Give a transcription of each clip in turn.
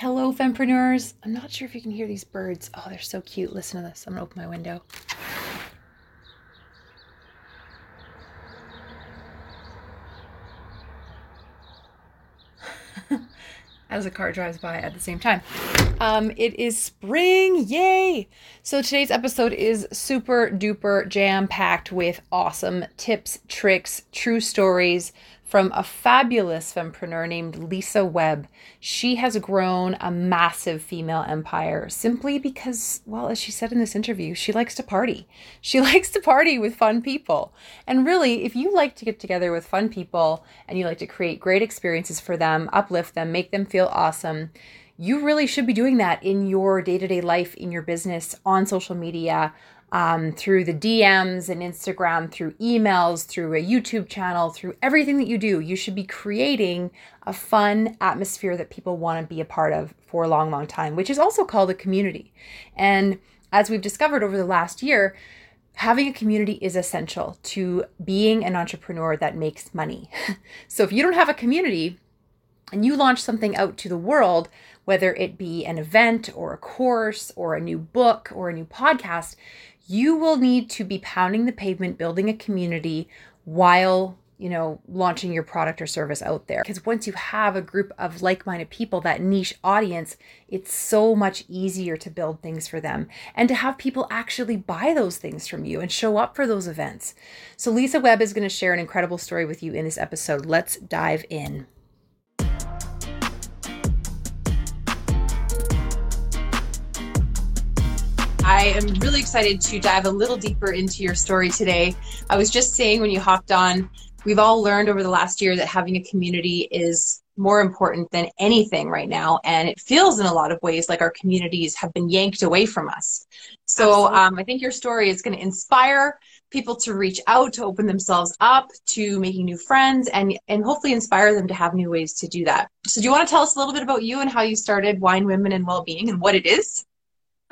Hello, fempreneurs. I'm not sure if you can hear these birds. Oh, they're so cute. Listen to this. I'm going to open my window. As a car drives by at the same time. Um, it is spring. Yay! So today's episode is super duper jam packed with awesome tips, tricks, true stories from a fabulous fempreneur named Lisa Webb. She has grown a massive female empire simply because, well, as she said in this interview, she likes to party. She likes to party with fun people. And really, if you like to get together with fun people and you like to create great experiences for them, uplift them, make them feel awesome, you really should be doing that in your day to day life, in your business, on social media, um, through the DMs and Instagram, through emails, through a YouTube channel, through everything that you do. You should be creating a fun atmosphere that people want to be a part of for a long, long time, which is also called a community. And as we've discovered over the last year, having a community is essential to being an entrepreneur that makes money. so if you don't have a community and you launch something out to the world, whether it be an event or a course or a new book or a new podcast, you will need to be pounding the pavement, building a community while you know, launching your product or service out there. Because once you have a group of like minded people, that niche audience, it's so much easier to build things for them and to have people actually buy those things from you and show up for those events. So, Lisa Webb is going to share an incredible story with you in this episode. Let's dive in. I am really excited to dive a little deeper into your story today. I was just saying when you hopped on, we've all learned over the last year that having a community is more important than anything right now. And it feels in a lot of ways like our communities have been yanked away from us. So um, I think your story is going to inspire people to reach out, to open themselves up to making new friends and, and hopefully inspire them to have new ways to do that. So do you want to tell us a little bit about you and how you started Wine, Women, and Wellbeing and what it is?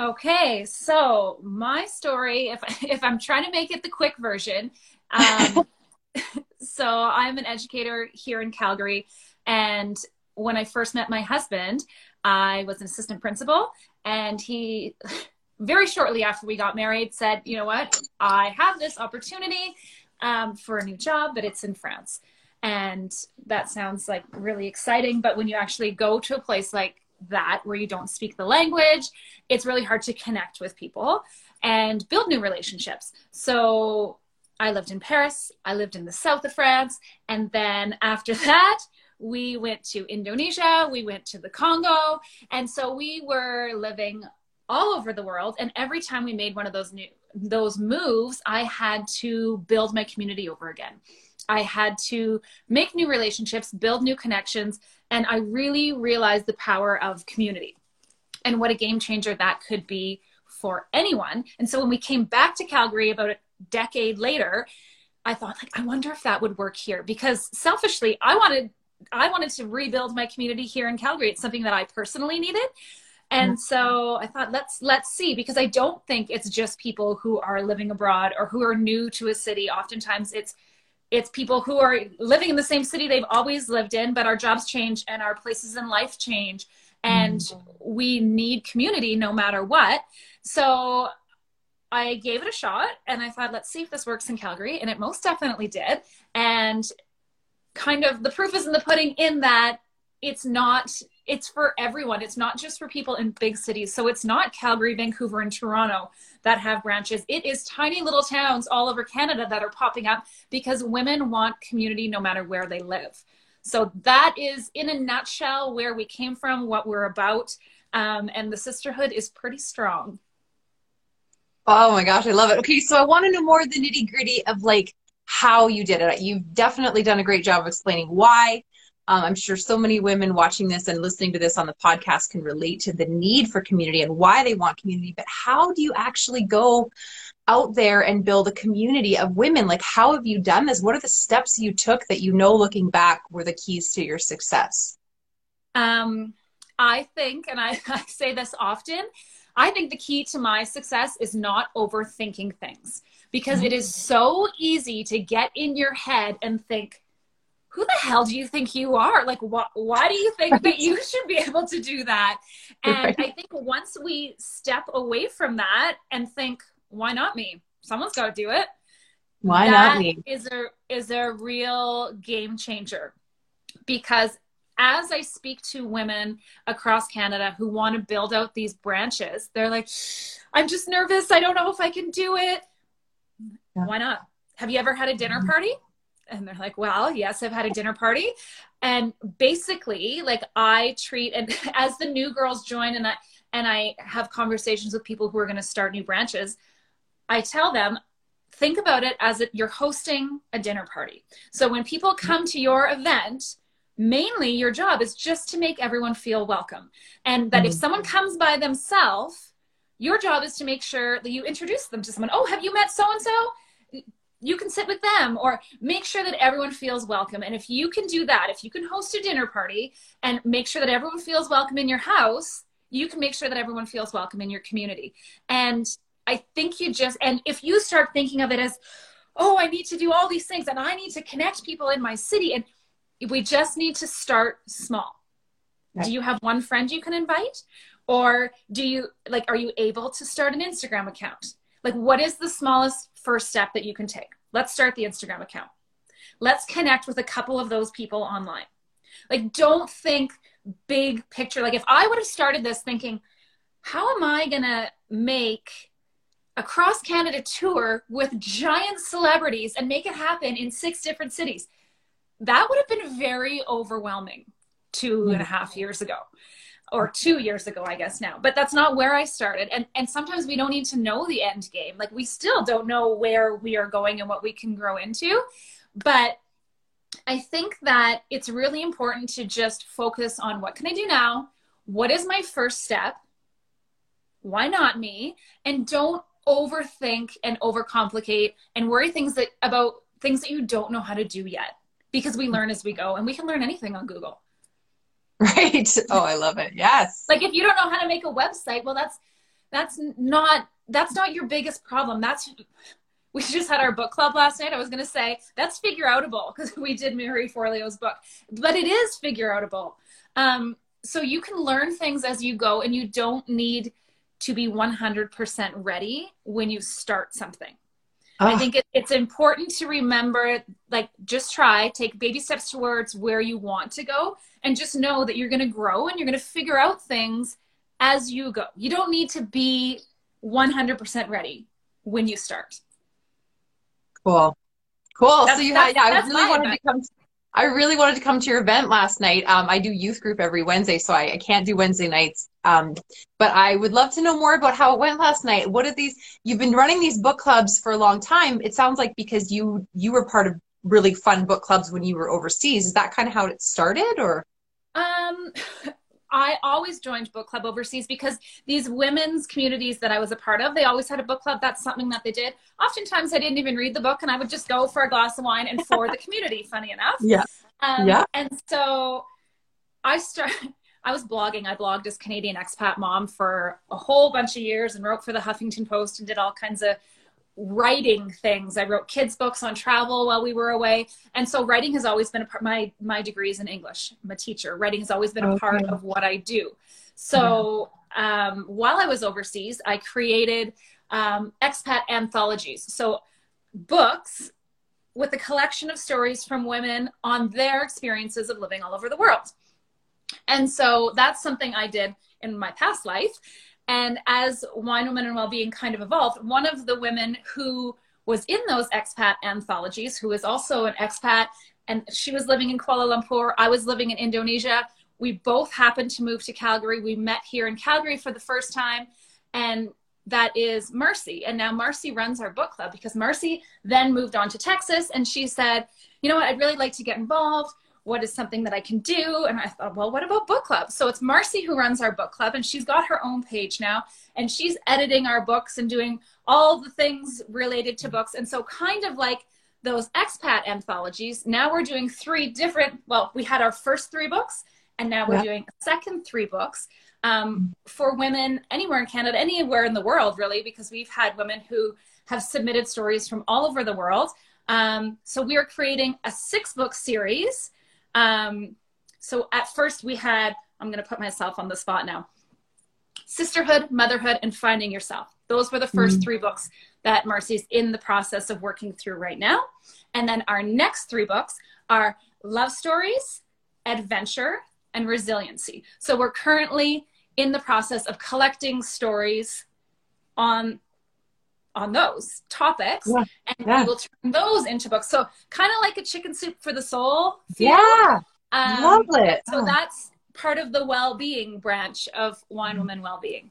Okay, so my story, if if I'm trying to make it the quick version, um, so I'm an educator here in Calgary, and when I first met my husband, I was an assistant principal, and he very shortly after we got married said, "You know what? I have this opportunity um, for a new job, but it's in France." And that sounds like really exciting, but when you actually go to a place like that where you don't speak the language, it's really hard to connect with people and build new relationships. So I lived in Paris, I lived in the south of France, and then after that, we went to Indonesia, we went to the Congo, and so we were living all over the world and every time we made one of those new those moves, I had to build my community over again. I had to make new relationships, build new connections, and I really realized the power of community and what a game changer that could be for anyone. And so when we came back to Calgary about a decade later, I thought like I wonder if that would work here because selfishly I wanted I wanted to rebuild my community here in Calgary. It's something that I personally needed. And mm-hmm. so I thought let's let's see because I don't think it's just people who are living abroad or who are new to a city. Oftentimes it's it's people who are living in the same city they've always lived in, but our jobs change and our places in life change. And mm-hmm. we need community no matter what. So I gave it a shot and I thought, let's see if this works in Calgary. And it most definitely did. And kind of the proof is in the pudding in that it's not it's for everyone. It's not just for people in big cities. So it's not Calgary, Vancouver, and Toronto that have branches. It is tiny little towns all over Canada that are popping up because women want community no matter where they live. So that is, in a nutshell, where we came from, what we're about. Um, and the sisterhood is pretty strong. Oh my gosh, I love it. Okay, so I want to know more of the nitty gritty of like how you did it. You've definitely done a great job of explaining why um, I'm sure so many women watching this and listening to this on the podcast can relate to the need for community and why they want community. But how do you actually go out there and build a community of women? Like, how have you done this? What are the steps you took that you know, looking back, were the keys to your success? Um, I think, and I, I say this often, I think the key to my success is not overthinking things because it is so easy to get in your head and think, who the hell do you think you are? Like, wh- why do you think that you should be able to do that? And right. I think once we step away from that and think, why not me? Someone's got to do it. Why not me? Is a is a real game changer because as I speak to women across Canada who want to build out these branches, they're like, I'm just nervous. I don't know if I can do it. Yeah. Why not? Have you ever had a dinner mm-hmm. party? And they're like well yes i've had a dinner party. And basically like i treat and as the new girls join and i and i have conversations with people who are going to start new branches i tell them think about it as if you're hosting a dinner party. So when people come to your event mainly your job is just to make everyone feel welcome. And that mm-hmm. if someone comes by themselves your job is to make sure that you introduce them to someone. Oh have you met so and so you can sit with them or make sure that everyone feels welcome. And if you can do that, if you can host a dinner party and make sure that everyone feels welcome in your house, you can make sure that everyone feels welcome in your community. And I think you just, and if you start thinking of it as, oh, I need to do all these things and I need to connect people in my city, and we just need to start small. Right. Do you have one friend you can invite? Or do you, like, are you able to start an Instagram account? Like, what is the smallest first step that you can take? Let's start the Instagram account. Let's connect with a couple of those people online. Like, don't think big picture. Like, if I would have started this thinking, how am I going to make a cross Canada tour with giant celebrities and make it happen in six different cities? That would have been very overwhelming two and a half years ago or two years ago i guess now. But that's not where i started. And and sometimes we don't need to know the end game. Like we still don't know where we are going and what we can grow into. But i think that it's really important to just focus on what can i do now? What is my first step? Why not me? And don't overthink and overcomplicate and worry things that about things that you don't know how to do yet. Because we learn as we go and we can learn anything on google Right. Oh, I love it. Yes. Like if you don't know how to make a website, well that's that's not that's not your biggest problem. That's we just had our book club last night. I was going to say that's figure outable because we did Marie Forleo's book, but it is figure outable. Um, so you can learn things as you go, and you don't need to be 100% ready when you start something. Oh. I think it, it's important to remember, like, just try, take baby steps towards where you want to go, and just know that you're going to grow and you're going to figure out things as you go. You don't need to be 100% ready when you start. Cool. Cool. That's, so you had, yeah, I really wanted to come. I really wanted to come to your event last night. Um, I do youth group every Wednesday, so I, I can't do Wednesday nights. Um, but I would love to know more about how it went last night. What are these? You've been running these book clubs for a long time. It sounds like because you you were part of really fun book clubs when you were overseas. Is that kind of how it started, or? Um, I always joined book club overseas because these women's communities that I was a part of, they always had a book club. That's something that they did. Oftentimes, I didn't even read the book, and I would just go for a glass of wine and for the community. Funny enough, yeah, um, yeah. And so I started. I was blogging. I blogged as Canadian expat mom for a whole bunch of years and wrote for the Huffington Post and did all kinds of writing things. I wrote kids books on travel while we were away. And so writing has always been a part my my degree is in English. I'm a teacher. Writing has always been a part of what I do. So um, while I was overseas, I created um, expat anthologies. So books with a collection of stories from women on their experiences of living all over the world. And so that's something I did in my past life. And as Wine Women and Wellbeing kind of evolved, one of the women who was in those expat anthologies, who is also an expat, and she was living in Kuala Lumpur, I was living in Indonesia. We both happened to move to Calgary. We met here in Calgary for the first time. And that is Marcy. And now Marcy runs our book club because Marcy then moved on to Texas and she said, you know what, I'd really like to get involved what is something that I can do? And I thought, well, what about book club? So it's Marcy who runs our book club, and she's got her own page now, and she's editing our books and doing all the things related to books. And so, kind of like those expat anthologies, now we're doing three different, well, we had our first three books, and now we're yeah. doing second three books um, for women anywhere in Canada, anywhere in the world, really, because we've had women who have submitted stories from all over the world Um, so we are creating a six book series. Um, so at first we had, I'm going to put myself on the spot now Sisterhood, Motherhood, and Finding Yourself. Those were the 1st mm-hmm. three books that Marcy's in the process of working through right now. And then our next three books are Love Stories, Adventure, and Resiliency. So we're currently in the process of collecting stories on on those topics yeah. and yeah. we will turn those into books so kind of like a chicken soup for the soul feel. yeah um, love it so oh. that's part of the well-being branch of wine mm-hmm. woman well-being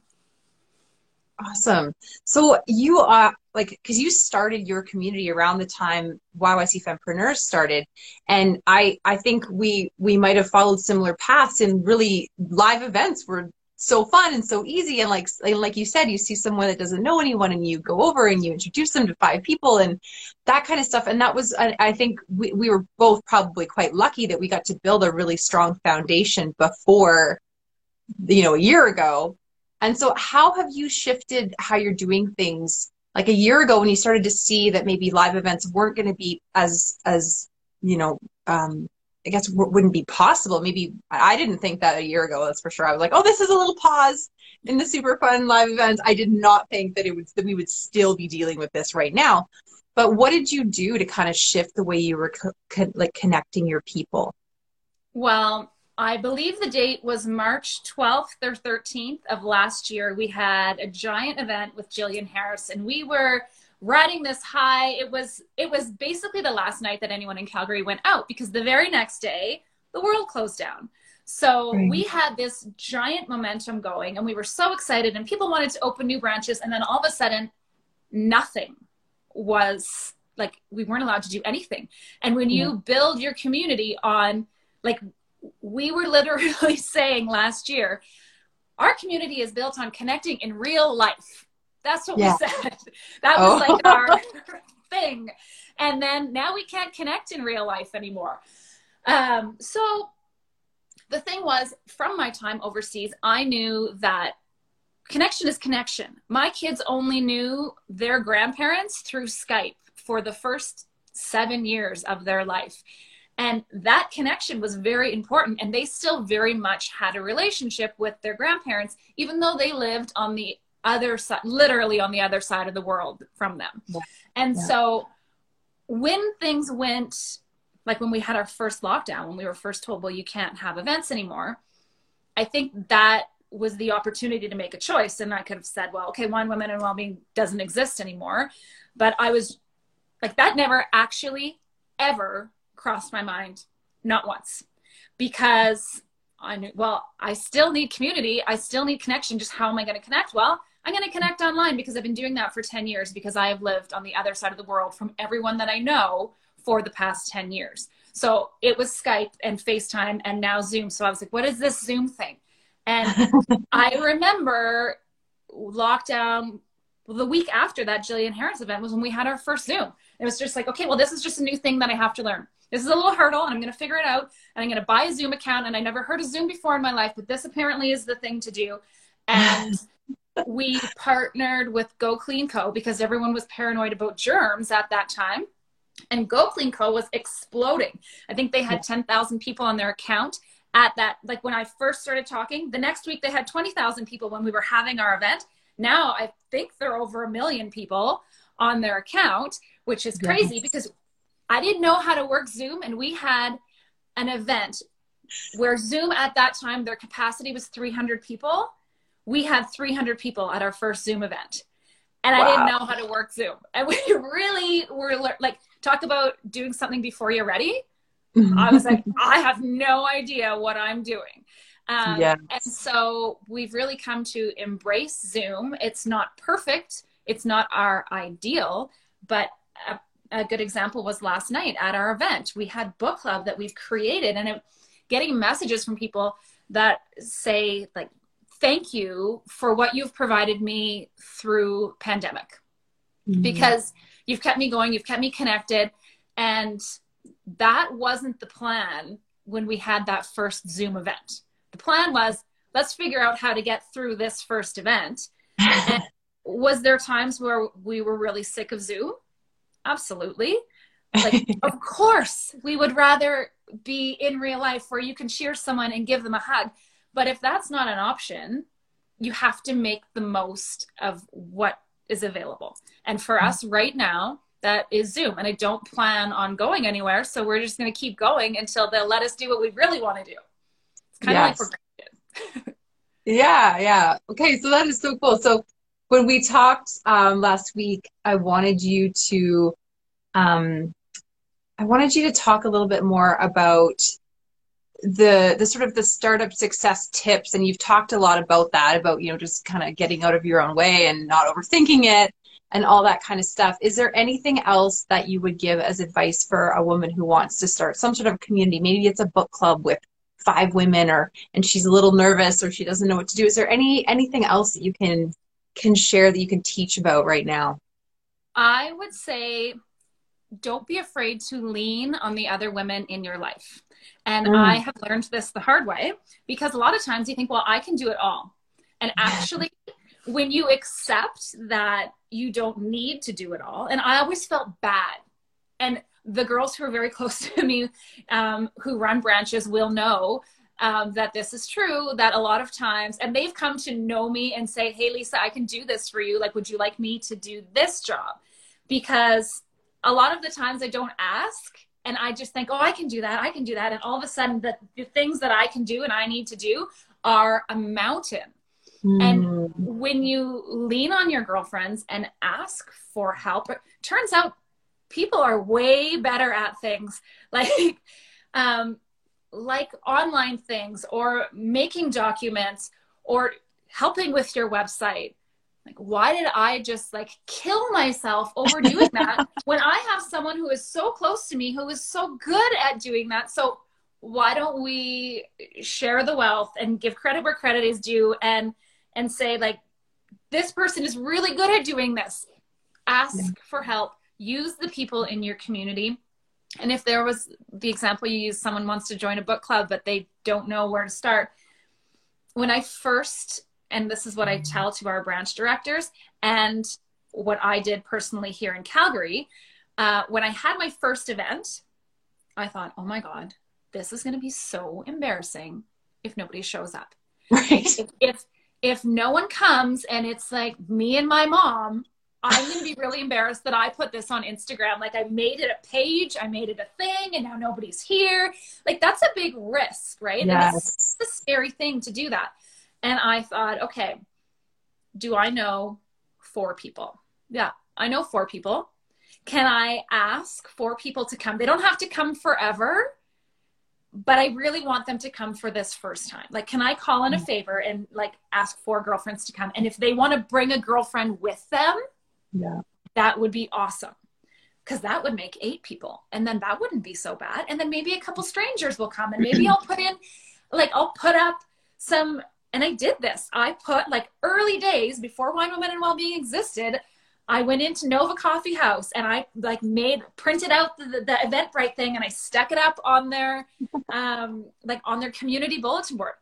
awesome so you are like because you started your community around the time YYC Fempreneurs started, and I I think we we might have followed similar paths and really live events were so fun and so easy. And like like you said you see someone that doesn't know anyone and you go over and you introduce them to five people and that kind of stuff. And that was i think we, we were both probably quite lucky that we got to build a really strong foundation before you know a year ago. And so how have you shifted how you're doing things? Like a year ago when you started to see that maybe live events weren't going to be as as you know um, I guess wouldn't be possible. Maybe I didn't think that a year ago. That's for sure. I was like, oh, this is a little pause in the super fun live events. I did not think that it would that we would still be dealing with this right now. But what did you do to kind of shift the way you were co- co- like connecting your people? Well, I believe the date was March 12th or 13th of last year. We had a giant event with Jillian Harris, and we were riding this high. It was it was basically the last night that anyone in Calgary went out because the very next day the world closed down. So right. we had this giant momentum going and we were so excited and people wanted to open new branches and then all of a sudden nothing was like we weren't allowed to do anything. And when you yeah. build your community on like we were literally saying last year our community is built on connecting in real life that's what yeah. we said. That was oh. like our thing. And then now we can't connect in real life anymore. Um, so the thing was, from my time overseas, I knew that connection is connection. My kids only knew their grandparents through Skype for the first seven years of their life. And that connection was very important. And they still very much had a relationship with their grandparents, even though they lived on the other side, literally on the other side of the world from them. Yeah. And yeah. so when things went, like when we had our first lockdown, when we were first told, well, you can't have events anymore, I think that was the opportunity to make a choice. And I could have said, well, okay, Wine Women and Wellbeing doesn't exist anymore. But I was like, that never actually ever crossed my mind, not once, because I knew, well, I still need community. I still need connection. Just how am I going to connect? Well, I'm going to connect online because I've been doing that for 10 years because I have lived on the other side of the world from everyone that I know for the past 10 years. So it was Skype and FaceTime and now Zoom. So I was like, what is this Zoom thing? And I remember lockdown, well, the week after that Jillian Harris event was when we had our first Zoom. It was just like, okay, well, this is just a new thing that I have to learn. This is a little hurdle and I'm going to figure it out. And I'm going to buy a Zoom account. And I never heard of Zoom before in my life, but this apparently is the thing to do. And we partnered with Go Clean Co. because everyone was paranoid about germs at that time. And Go Clean Co. was exploding. I think they had 10,000 people on their account at that. Like when I first started talking, the next week they had 20,000 people when we were having our event. Now I think they're over a million people on their account, which is crazy yes. because I didn't know how to work Zoom. And we had an event where Zoom at that time, their capacity was 300 people we had 300 people at our first Zoom event. And wow. I didn't know how to work Zoom. And we really were like, talk about doing something before you're ready. I was like, I have no idea what I'm doing. Um, yes. And so we've really come to embrace Zoom. It's not perfect, it's not our ideal, but a, a, good example was last night at our event. We had book club that we've created, and it, getting messages from people that say, like, thank you for what you've provided me through pandemic mm-hmm. because you've kept me going you've kept me connected and that wasn't the plan when we had that first zoom event the plan was let's figure out how to get through this first event was there times where we were really sick of zoom absolutely Like, of course, we would rather be in real life where you can cheer someone and give them a hug. But if that's not an option, you have to make the most of what is available. And for us right now, that is Zoom. And I don't plan on going anywhere. So we're just going to keep going until they'll let us do what we really want to do. It's kind yes. of like we're yeah, yeah. Okay, so that is so cool. So when we talked um, last week, I wanted you to, um, I wanted you to talk a little bit more about the the sort of the startup success tips. And you've talked a lot about that about you know just kind of getting out of your own way and not overthinking it and all that kind of stuff. Is there anything else that you would give as advice for a woman who wants to start some sort of community? Maybe it's a book club with five women or and she's a little nervous or she doesn't know what to do. Is there any anything else that you can can share that you can teach about right now? I would say don't be afraid to lean on the other women in your life. And mm. i have learned this the hard way because a lot of times you think well i can do it all. And actually when you accept that you don't need to do it all and i always felt bad. And the girls who are very close to me um, who run branches will know um, that this is true that a lot of times and they've come to know me and say hey lisa i can do this for you. Like would you like me to do this job? Because a lot of the times i don't ask and i just think oh i can do that. I can do that. And all of a sudden the, the things that i can do and i need to do are a mountain. Mm. and hmm. when you lean on your girlfriends and ask for help it turns out people are way better at things. Like um, like online things or making documents or helping with your website. Like why did i just like kill myself over doing that when i have someone who is so close to me who is so good at doing that? So why don't we share the wealth and give credit where credit is due and and say like this person is really good at doing this. Ask yeah. for help. Use the people in your community and if there was the example you use someone wants to join a book club but they don't know where to start. When i first and this is what i tell to our branch directors and what i did personally here in calgary uh, when i had my first event i thought oh my god this is going to be so embarrassing if nobody shows up. Right. If, if if no one comes and it's like me and my mom I'm going to be really embarrassed that I put this on Instagram. Like I made it a page, I made it a thing, and now nobody's here. Like that's a big risk, right? Yes. And it's a scary thing to do that. And I thought, okay, do I know four people? Yeah, I know four people. Can I ask four people to come? They don't have to come forever, but I really want them to come for this first time. Like, can I call in a mm. favor and like ask four girlfriends to come? And if they want to bring a girlfriend with them, yeah. That would be awesome. Because that would make eight people. And then that wouldn't be so bad. And then maybe a couple strangers will come and maybe I'll put in, like, I'll put up some, and I did this. I put, like, early days before Wine Women and Wellbeing existed, I went into Nova Coffee House and I like made printed out the, the, the Eventbrite thing and I stuck it up on their um like on their community bulletin board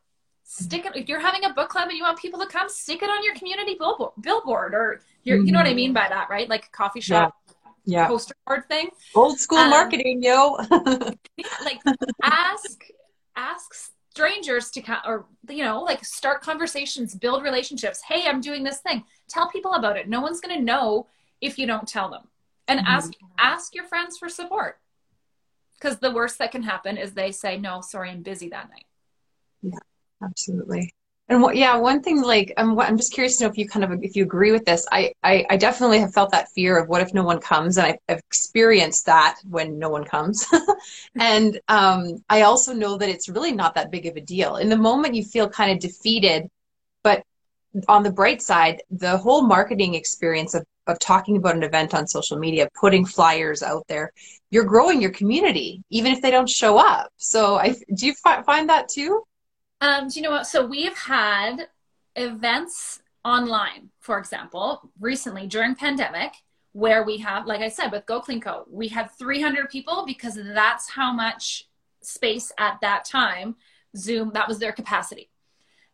stick it if you're having a book club and you want people to come stick it on your community billboard, billboard or your, mm-hmm. you know what i mean by that right? Like coffee shop yeah, yeah. poster board thing. Old school um, marketing yo. like ask ask strangers to come or you know like start conversations build relationships. Hey i'm doing this thing. Tell people about it. No one's going to know if you don't tell them. And mm-hmm. ask ask your friends for support. Because the worst that can happen is they say no sorry i'm busy that night. Yeah absolutely and what, yeah, one thing like I'm, I'm just curious to know if you kind of if you agree with this. I, I, I definitely have felt that fear of what if no one comes, and I, have experienced that when no one comes. and um, I also know that it's really not that big of a deal. In the moment, you feel kind of defeated, but on the bright side, the whole marketing experience of of talking about an event on social media, putting flyers out there, you're growing your community, even if they don't show up. So, I do you fi- find that too? Um, do you know what? So we've had events online, for example, recently during pandemic, where we have, like I said, with Go Clean Co, we had 300 people because that's how much space at that time Zoom that was their capacity.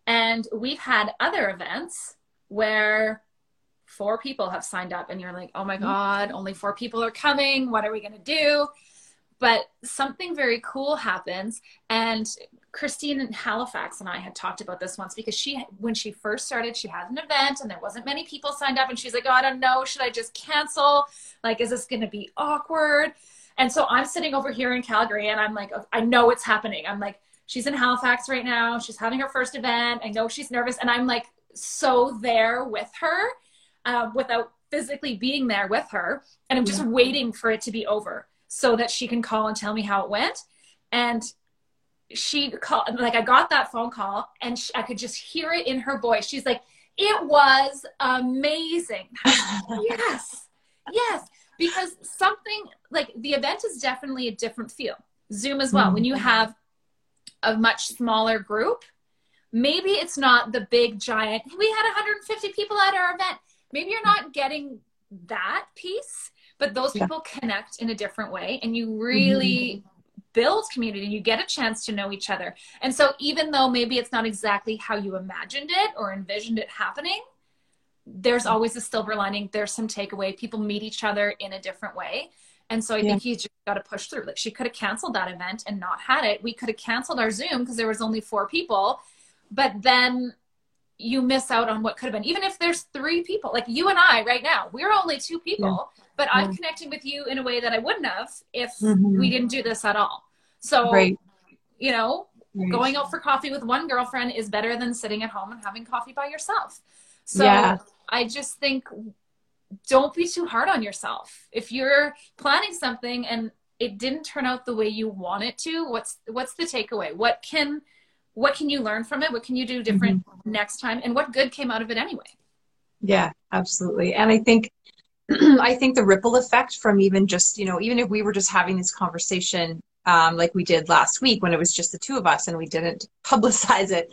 And we've had other events where four people have signed up and you're like oh my mm-hmm. god only four people are coming what are we going to do but something very cool happens and christine in halifax and i had talked about this once because she when she first started she had an event and there wasn't many people signed up and she's like oh i don't know. Should i just cancel? Like is this going to be awkward? And so i'm sitting over here in calgary and i'm like i know it's happening. I'm like she's in halifax right now. She's having her first event. I know she's nervous. And i'm like so there with her uh, without physically being there with her. And I'm just yeah. waiting for it to be over so that she can call and tell me how it went. And she called, like, I got that phone call and she, I could just hear it in her voice. She's like, it was amazing. yes, yes. Because something like the event is definitely a different feel. Zoom as well. Mm-hmm. When you have a much smaller group, maybe it's not the big giant, we had 150 people at our event maybe you're not getting that piece, but those people yeah. connect in a different way and you really mm-hmm. Build community and you get a chance to know each other. And so even though maybe it's not exactly how you imagined it or envisioned it happening, there's mm-hmm. always a silver lining. There's some takeaway. People meet each other in a different way. And so I yeah. think you just got to push through. Like she could have canceled that event and not had it. We could have canceled our Zoom because there was only four people. But then you miss out on what could have been. Even if there's three people, like you and I right now, we're only two people, yeah. But yeah. I'm connecting with you in a way that I wouldn't have if mm-hmm. we didn't do this at all. So, right. you know, right. going out for coffee with one girlfriend is better than sitting at home and having coffee by yourself. So yeah. I just think don't be too hard on yourself. If you're planning something and it didn't turn out the way you want it to, what's what's the takeaway? What can what can you learn from it? What can you do different mm-hmm. next time? And what good came out of it anyway? Yeah, absolutely. And I think I think the ripple effect from even just, you know, even if we were just having this conversation um, like we did last week when it was just the two of us and we didn't publicize it,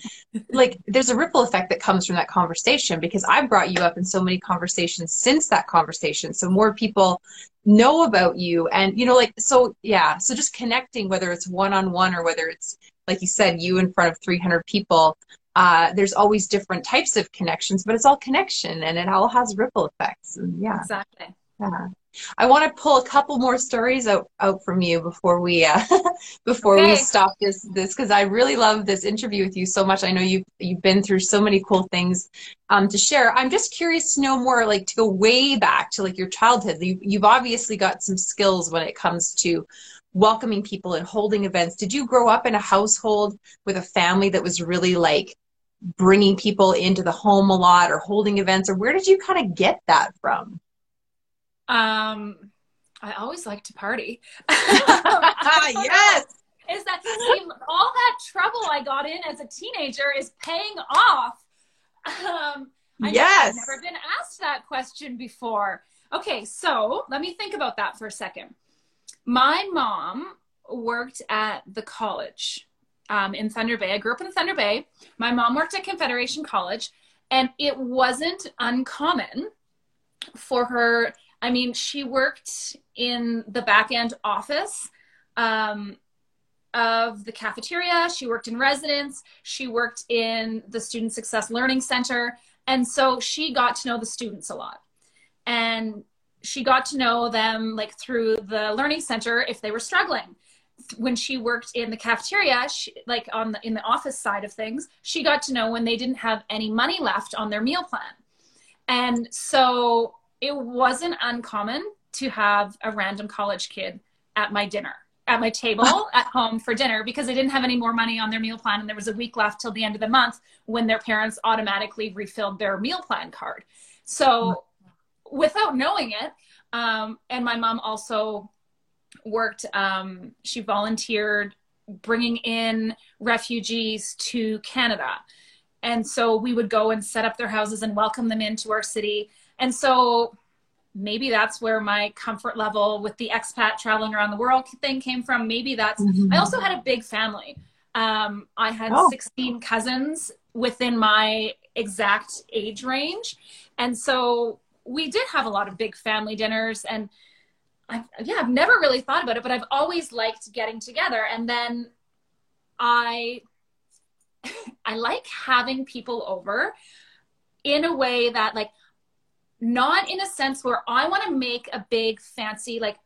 like there's a ripple effect that comes from that conversation because I've brought you up in so many conversations since that conversation. So more people know about you and, you know, like, so yeah, so just connecting, whether it's one on one or whether it's like you said, you in front of 300 people, uh, there's always different types of connections, but it's all connection and it all has ripple effects. And yeah. Exactly. Yeah. I want to pull a couple more stories out, out from you before we uh, before okay. we stop this this because I really love this interview with you so much. I know you've you've been through so many cool things um, to share. I'm just curious to know more, like to go way back to like your childhood. You, you've obviously got some skills when it comes to welcoming people and holding events. Did you grow up in a household with a family that was really like bringing people into the home a lot or holding events, or where did you kind of get that from? Um, I always like to party. yes. Is that all that trouble I got in as a teenager is paying off? Um, I yes. I've never been asked that question before. Okay, so let me think about that for a second. My mom worked at the college um, in Thunder Bay. I grew up in Thunder Bay. My mom worked at Confederation College, and it wasn't uncommon for her. I mean, she worked in the back end office um, of the cafeteria. She worked in residence. She worked in the Student Success Learning Center. And so she got to know the students a lot. And she got to know them like through the learning center if they were struggling when she worked in the cafeteria she, like on the in the office side of things she got to know when they didn't have any money left on their meal plan and so it wasn't uncommon to have a random college kid at my dinner at my table at home for dinner because they didn't have any more money on their meal plan and there was a week left till the end of the month when their parents automatically refilled their meal plan card so without knowing it. Um, and my mom also worked, um, she volunteered bringing in refugees to Canada. And so we would go and set up their houses and welcome them into our city. And so maybe that's where my comfort level with the expat traveling around the world thing came from. Maybe that's, mm-hmm. I also had a big family. Um, I had oh. 16 cousins within my exact age range. And so we did have a lot of big family dinners and I've, yeah, I've never really thought about it, but I've always liked getting together. And then I, I like having people over in a way that like, not in a sense where I want to make a big fancy, like,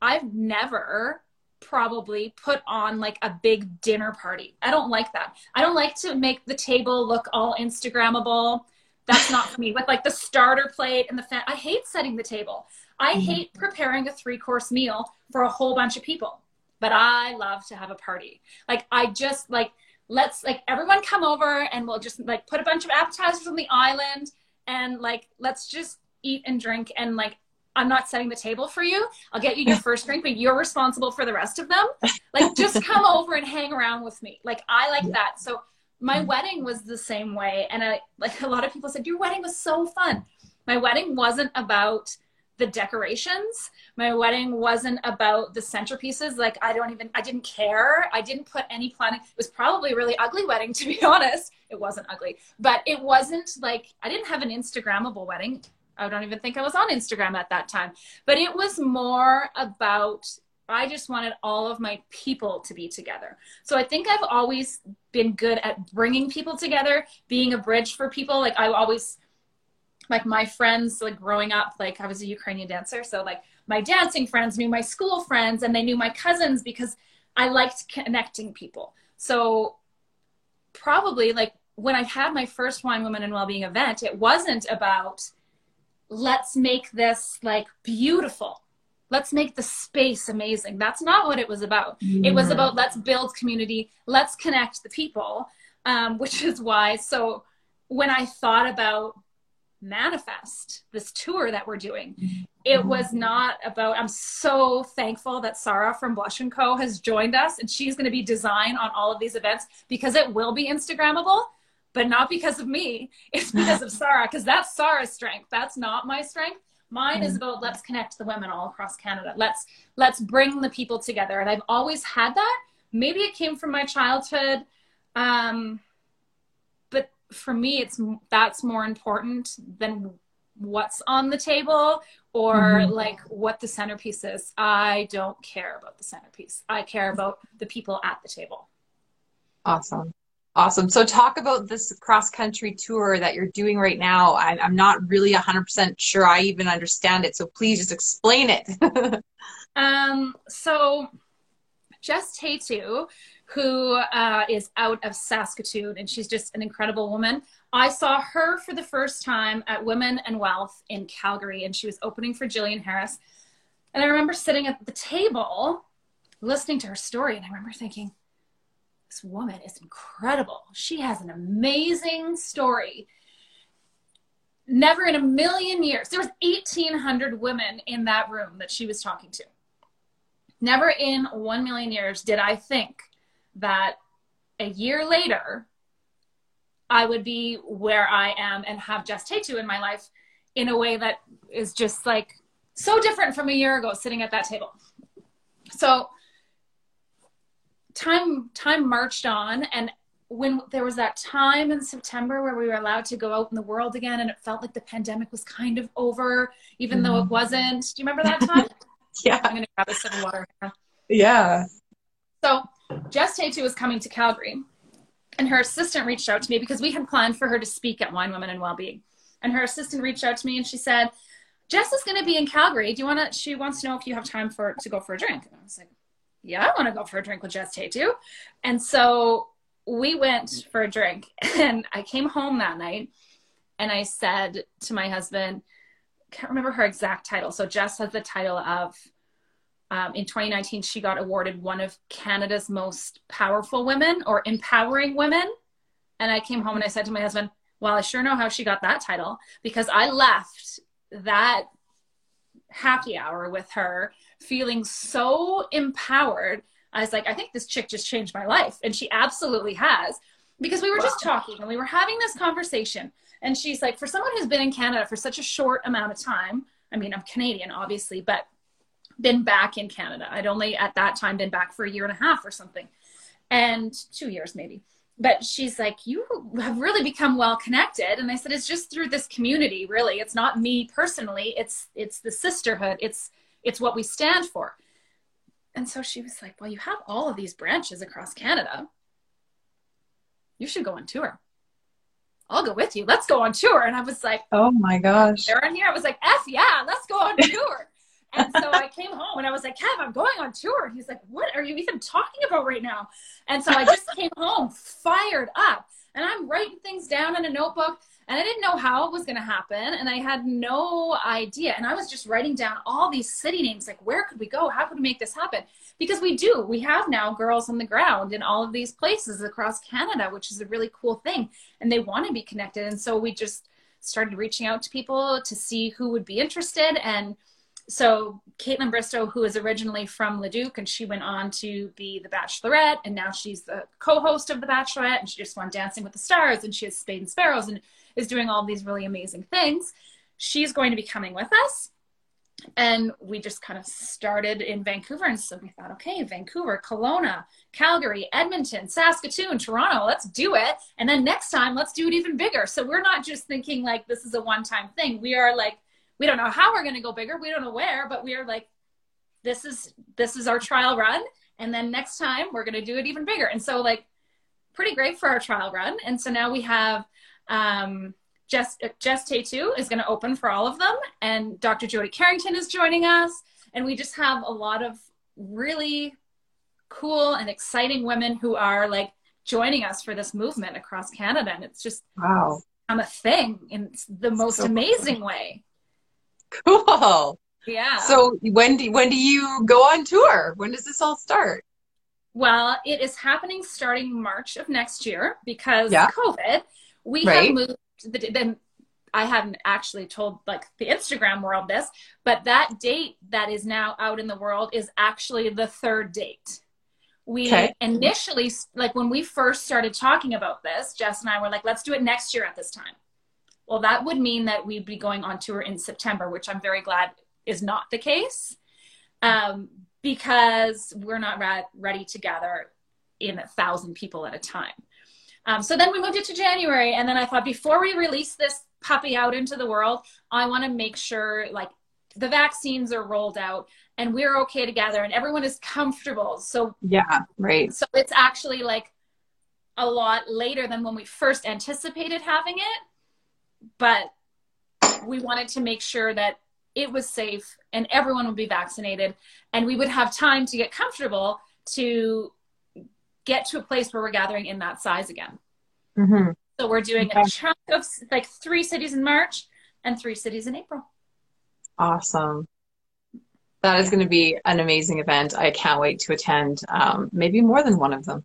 I've never probably put on like a big dinner party. I don't like that. I don't like to make the table look all Instagrammable. That's not for me. With like the starter plate and the fan, I hate setting the table. I mm-hmm. hate preparing a three course meal for a whole bunch of people. But I love to have a party. Like I just like let's like everyone come over and we'll just like put a bunch of appetizers on the island and like let's just eat and drink and like I'm not setting the table for you. I'll get you your first drink, but you're responsible for the rest of them. Like, just come over and hang around with me. Like, I like that. So, my mm-hmm. wedding was the same way. And I, like, a lot of people said, Your wedding was so fun. My wedding wasn't about the decorations. My wedding wasn't about the centerpieces. Like, I don't even, I didn't care. I didn't put any planning. It was probably a really ugly wedding, to be honest. It wasn't ugly, but it wasn't like, I didn't have an Instagrammable wedding I don't even think I was on Instagram at that time. But it was more about I just wanted all of my people to be together. So I think I've always been good at bringing people together, being a bridge for people. Like I always like my friends like growing up like I was a Ukrainian dancer, so like my dancing friends knew my school friends and they knew my cousins because I liked connecting people. So probably like when I had my first wine women and well-being event, it wasn't about let's make this like beautiful let's make the space amazing that's not what it was about mm-hmm. it was mm-hmm. about let's build community let's connect the people um, which is why so when i thought about manifest this tour that we're doing it mm-hmm. was not about i'm so thankful that sarah from blush and co has joined us and she's going to be design on all of these events because it will be instagrammable but not because of me. It's because of Sarah, because that's Sarah's strength. That's not my strength. Mine is mm. about let's connect the women all across Canada. Let's let's bring the people together. And I've always had that. Maybe it came from my childhood. Um, but for me, it's that's more important than what's on the table or mm-hmm. like what the centerpiece is. I don't care about the centerpiece. I care about the people at the table. Awesome. Awesome. So talk about this cross country tour that you're doing right now. I, am not really 100% sure I even understand it. So please just explain it. um, so Jess Tatu, who uh, is out of Saskatoon, and she's just an incredible woman. I saw her for the first time at Women and Wealth in Calgary, and she was opening for Jillian Harris. And I remember sitting at the table listening to her story, and I remember thinking, this woman is incredible. She has an amazing story. Never in a million years. There was 1800 women in that room that she was talking to. Never in 1 million years did I think that a year later I would be where I am and have Jess Tatu in my life in a way that is just like so different from a year ago sitting at that table. So time time marched on and when there was that time in September where we were allowed to go out in the world again and it felt like the pandemic was kind of over, even mm though it mm-hmm. wasn't. Do you remember that time? yeah. I'm going to grab a sip of water. Yeah. So Jess Tatu was coming to Calgary and her assistant reached out to me because we had planned for her to speak at Wine Women and Wellbeing. And her assistant reached out to me and she said, Jess is going to be in Calgary. Do you want to, she wants to know if you have time for, to go for a drink. And I was like, yeah, I want to go for a drink with Jess Tatu. And so we went for a drink and I came home that night and I said to my husband, can't remember her exact title. So Jess has the title of, um, in 2019, she got awarded one of Canada's most powerful women or empowering women. And I came home and I said to my husband, well, I sure know how she got that title because I left that happy hour with her feeling so empowered. I was like, I think this chick just changed my life. And she absolutely has. Because we were wow. just talking and we were having this conversation. And she's like, for someone who's been in Canada for such a short amount of time, I mean, I'm Canadian, obviously, but been back in Canada. I'd only at that time been back for a year and a half or something, and two years maybe. But she's like, You have really become well connected. And I said, It's just through this community, really. It's not me personally, it's it's the sisterhood. It's it's what we stand for. And so she was like, Well, you have all of these branches across Canada. You should go on tour. I'll go with you. Let's go on tour. And I was like, Oh my gosh. They're on here. I was like, F yeah, let's go on tour. and so I came home and I was like, Kev, I'm going on tour. And he's like, What are you even talking about right now? And so I just came home fired up and I'm writing things down in a notebook and I didn't know how it was going to happen and I had no idea. And I was just writing down all these city names like, where could we go? How could we make this happen? Because we do. We have now girls on the ground in all of these places across Canada, which is a really cool thing. And they want to be connected. And so we just started reaching out to people to see who would be interested. And so Kaitlyn Bristowe, who is originally from Leduc, and she went on to be the Bachelorette, and now she's the co-host of the Bachelorette, and she just won Dancing with the Stars, and she has Spade and Sparrows, and is doing all these really amazing things. She's going to be coming with us. And we just kind of started in Vancouver. And so we thought, okay, Vancouver, Kelowna, Calgary, Edmonton, Saskatoon, Toronto, let's do it. And then next time, let's do it even bigger. So we're not just thinking like this is a one time thing. We are like, we don't know how we're going to go bigger. We don't know where, but we are like, this is, this is our trial run. And then next time we're going to do it even bigger. And so like, pretty great for our trial run. And so now we have um, Jess, Jess Tatu is going to open for all of them, and Dr. Jody Carrington is joining us. And we just have a lot of really cool and exciting women who are like joining us for this movement across Canada. And it's just wow, I'm a thing in the most so amazing cool. way. Cool. Yeah. So when do when do you go on tour? When does this all start? Well, it is happening starting March of next year because yeah. COVID. We right. have moved the, then I hadn't actually told like the Instagram world this, but that date that is now out in the world is actually the third date. We okay. initially, like when we first started talking about this, Jess and I were like, let's do it next year at this time. Well, that would mean that we'd be going on tour in September, which I'm very glad is not the case um, because we're not re- ready to gather in a thousand people at a time. Um, so then we moved it to January. And then I thought before we release this puppy out into the world, I want to make sure like the vaccines are rolled out and we're okay together and everyone is comfortable. So, yeah, right. So it's actually like a lot later than when we first anticipated having it. But we wanted to make sure that it was safe and everyone would be vaccinated and we would have time to get comfortable to get to a place where we're gathering in that size again. Mm-hmm. So we're doing okay. a chunk of like three cities in March and three cities in April. Awesome. That is going to be an amazing event. I can't wait to attend. Um, maybe more than one of them.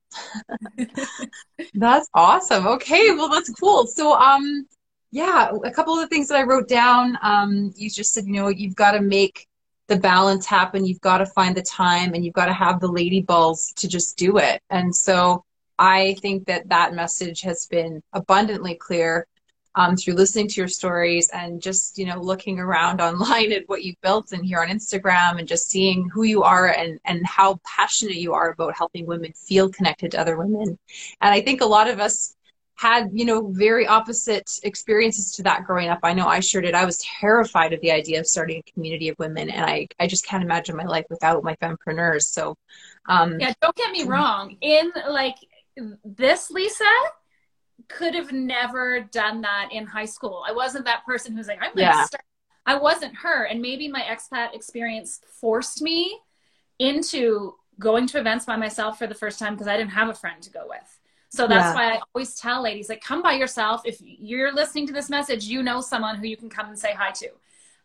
that's awesome. Okay, well that's cool. So, um, yeah, a couple of the things that I wrote down. Um, you just said, you know, you've got to make the balance happen. You've got to find the time and you've got to have the lady balls to just do it. And so I think that that message has been abundantly clear um, through listening to your stories and just, you know, looking around online at what you've built and here on Instagram and just seeing who you are and, and how passionate you are about helping women feel connected to other women. And I think a lot of us had you know very opposite experiences to that growing up. I know i sure did. I was terrified of the idea of starting a community of women and i i just can't imagine my life without my fempreneurs so um yeah don't get me wrong. In like this lisa could have never done that in high school. I wasn't that person who's like i'm gonna yeah. start. I wasn't her. And maybe my expat experience forced me into going to events by myself for the first time because i didn't have a friend to go with so that's yeah. why I always tell ladies, like, come by yourself. If you're listening to this message, you know someone who you can come and say hi to.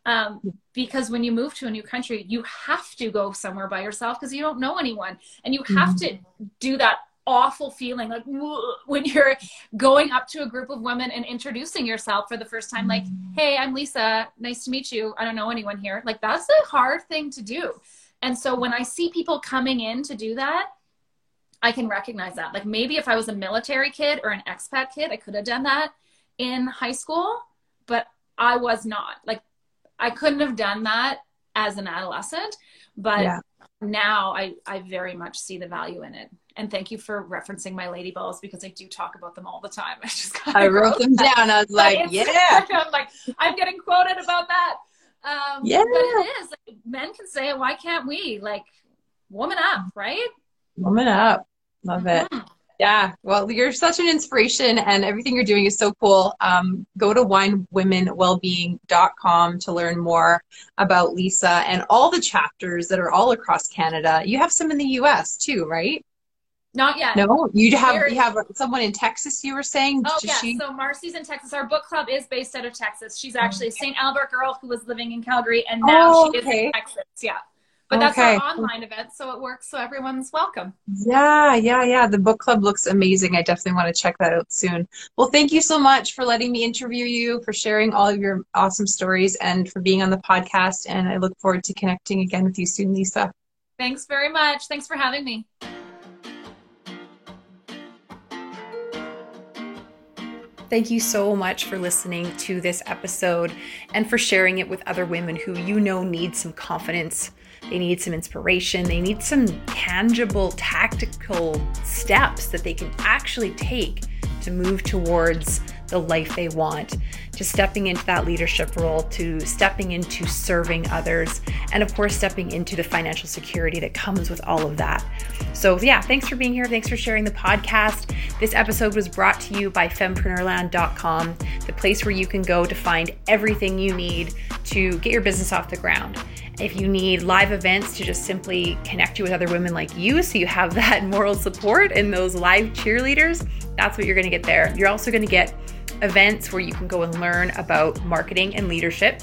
Um, because when you move to a new country, you have to go somewhere by yourself because you don't know anyone. And you have mm-hmm. to do that awful feeling like when you're going up to a group of women and introducing yourself for the first time like mm-hmm. hey i'm lisa nice to meet you i don't know anyone here like that's a hard thing to do and so when i see people coming in to do that I can recognize that. Like maybe if I was a military kid or an expat kid, I could have done that in high school, but I was not. Like I couldn't have done that as an adolescent, but yeah. now I, I very much see the value in it. And thank you for referencing my lady balls because I do talk about them all the time. I just I wrote them that. down. I was like, yeah. I'm like, I'm getting quoted about that. Um, yeah. But it is. Like, men can say it. Why can't we? Like, woman up, right? Woman up. Love it. Mm-hmm. Yeah, well, you're such an inspiration, and everything you're doing is so cool. Um, go to winewomenwellbeing.com to learn more about Lisa and all the chapters that are all across Canada. You have some in the U.S. too, right? Not yet. No, you have you have someone in Texas. You were saying. Oh yeah. She... So Marcy's in Texas. Our book club is based out of Texas. She's actually a St. Albert girl who was living in Calgary, and now oh, she is in Texas. Yeah. But that's okay. our online event, so it works. So everyone's welcome. Yeah, yeah, yeah. The book club looks amazing. I definitely want to check that out soon. Well, thank you so much for letting me interview you, for sharing all of your awesome stories, and for being on the podcast. And I look forward to connecting again with you soon, Lisa. Thanks very much. Thanks for having me. Thank you so much for listening to this episode and for sharing it with other women who you know need some confidence they need some inspiration. They need some tangible, tactical steps that they can actually take to move towards the life they want, to stepping into that leadership role, to stepping into serving others, and of course, stepping into the financial security that comes with all of that. So, yeah, thanks for being here. Thanks for sharing the podcast. This episode was brought to you by fempreneurland.com, the place where you can go to find everything you need to get your business off the ground. If you need live events to just simply connect you with other women like you so you have that moral support and those live cheerleaders, that's what you're going to get there. You're also going to get events where you can go and learn about marketing and leadership.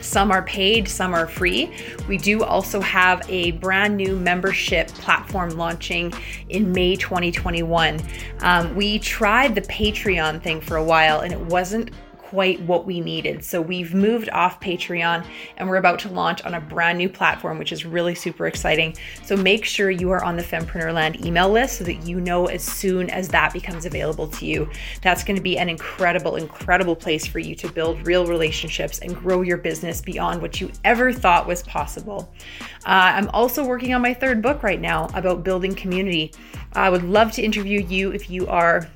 Some are paid, some are free. We do also have a brand new membership platform launching in May 2021. Um, we tried the Patreon thing for a while and it wasn't quite what we needed. So we've moved off Patreon and we're about to launch on a brand new platform, which is really super exciting. So make sure you are on the Fempreneurland email list so that you know as soon as that becomes available to you. That's going to be an incredible, incredible place for you to build real relationships and grow your business beyond what you ever thought was possible. Uh, I'm also working on my third book right now about building community. I would love to interview you if you are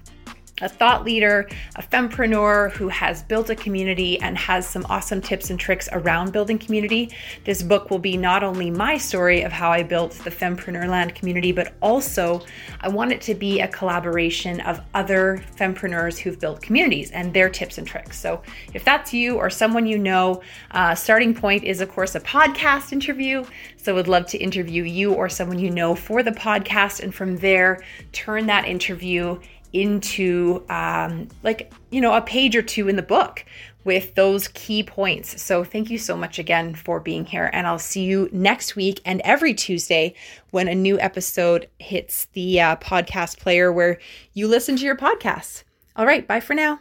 a thought leader, a fempreneur who has built a community and has some awesome tips and tricks around building community. This book will be not only my story of how I built the Fempreneurland community, but also I want it to be a collaboration of other fempreneurs who've built communities and their tips and tricks. So if that's you or someone you know, uh, starting point is, of course, a podcast interview. So would love to interview you or someone you know for the podcast. And from there, turn that interview into um, like you know a page or two in the book with those key points. So thank you so much again for being here and I'll see you next week and every Tuesday when a new episode hits the uh, podcast player where you listen to your podcasts. All right, bye for now.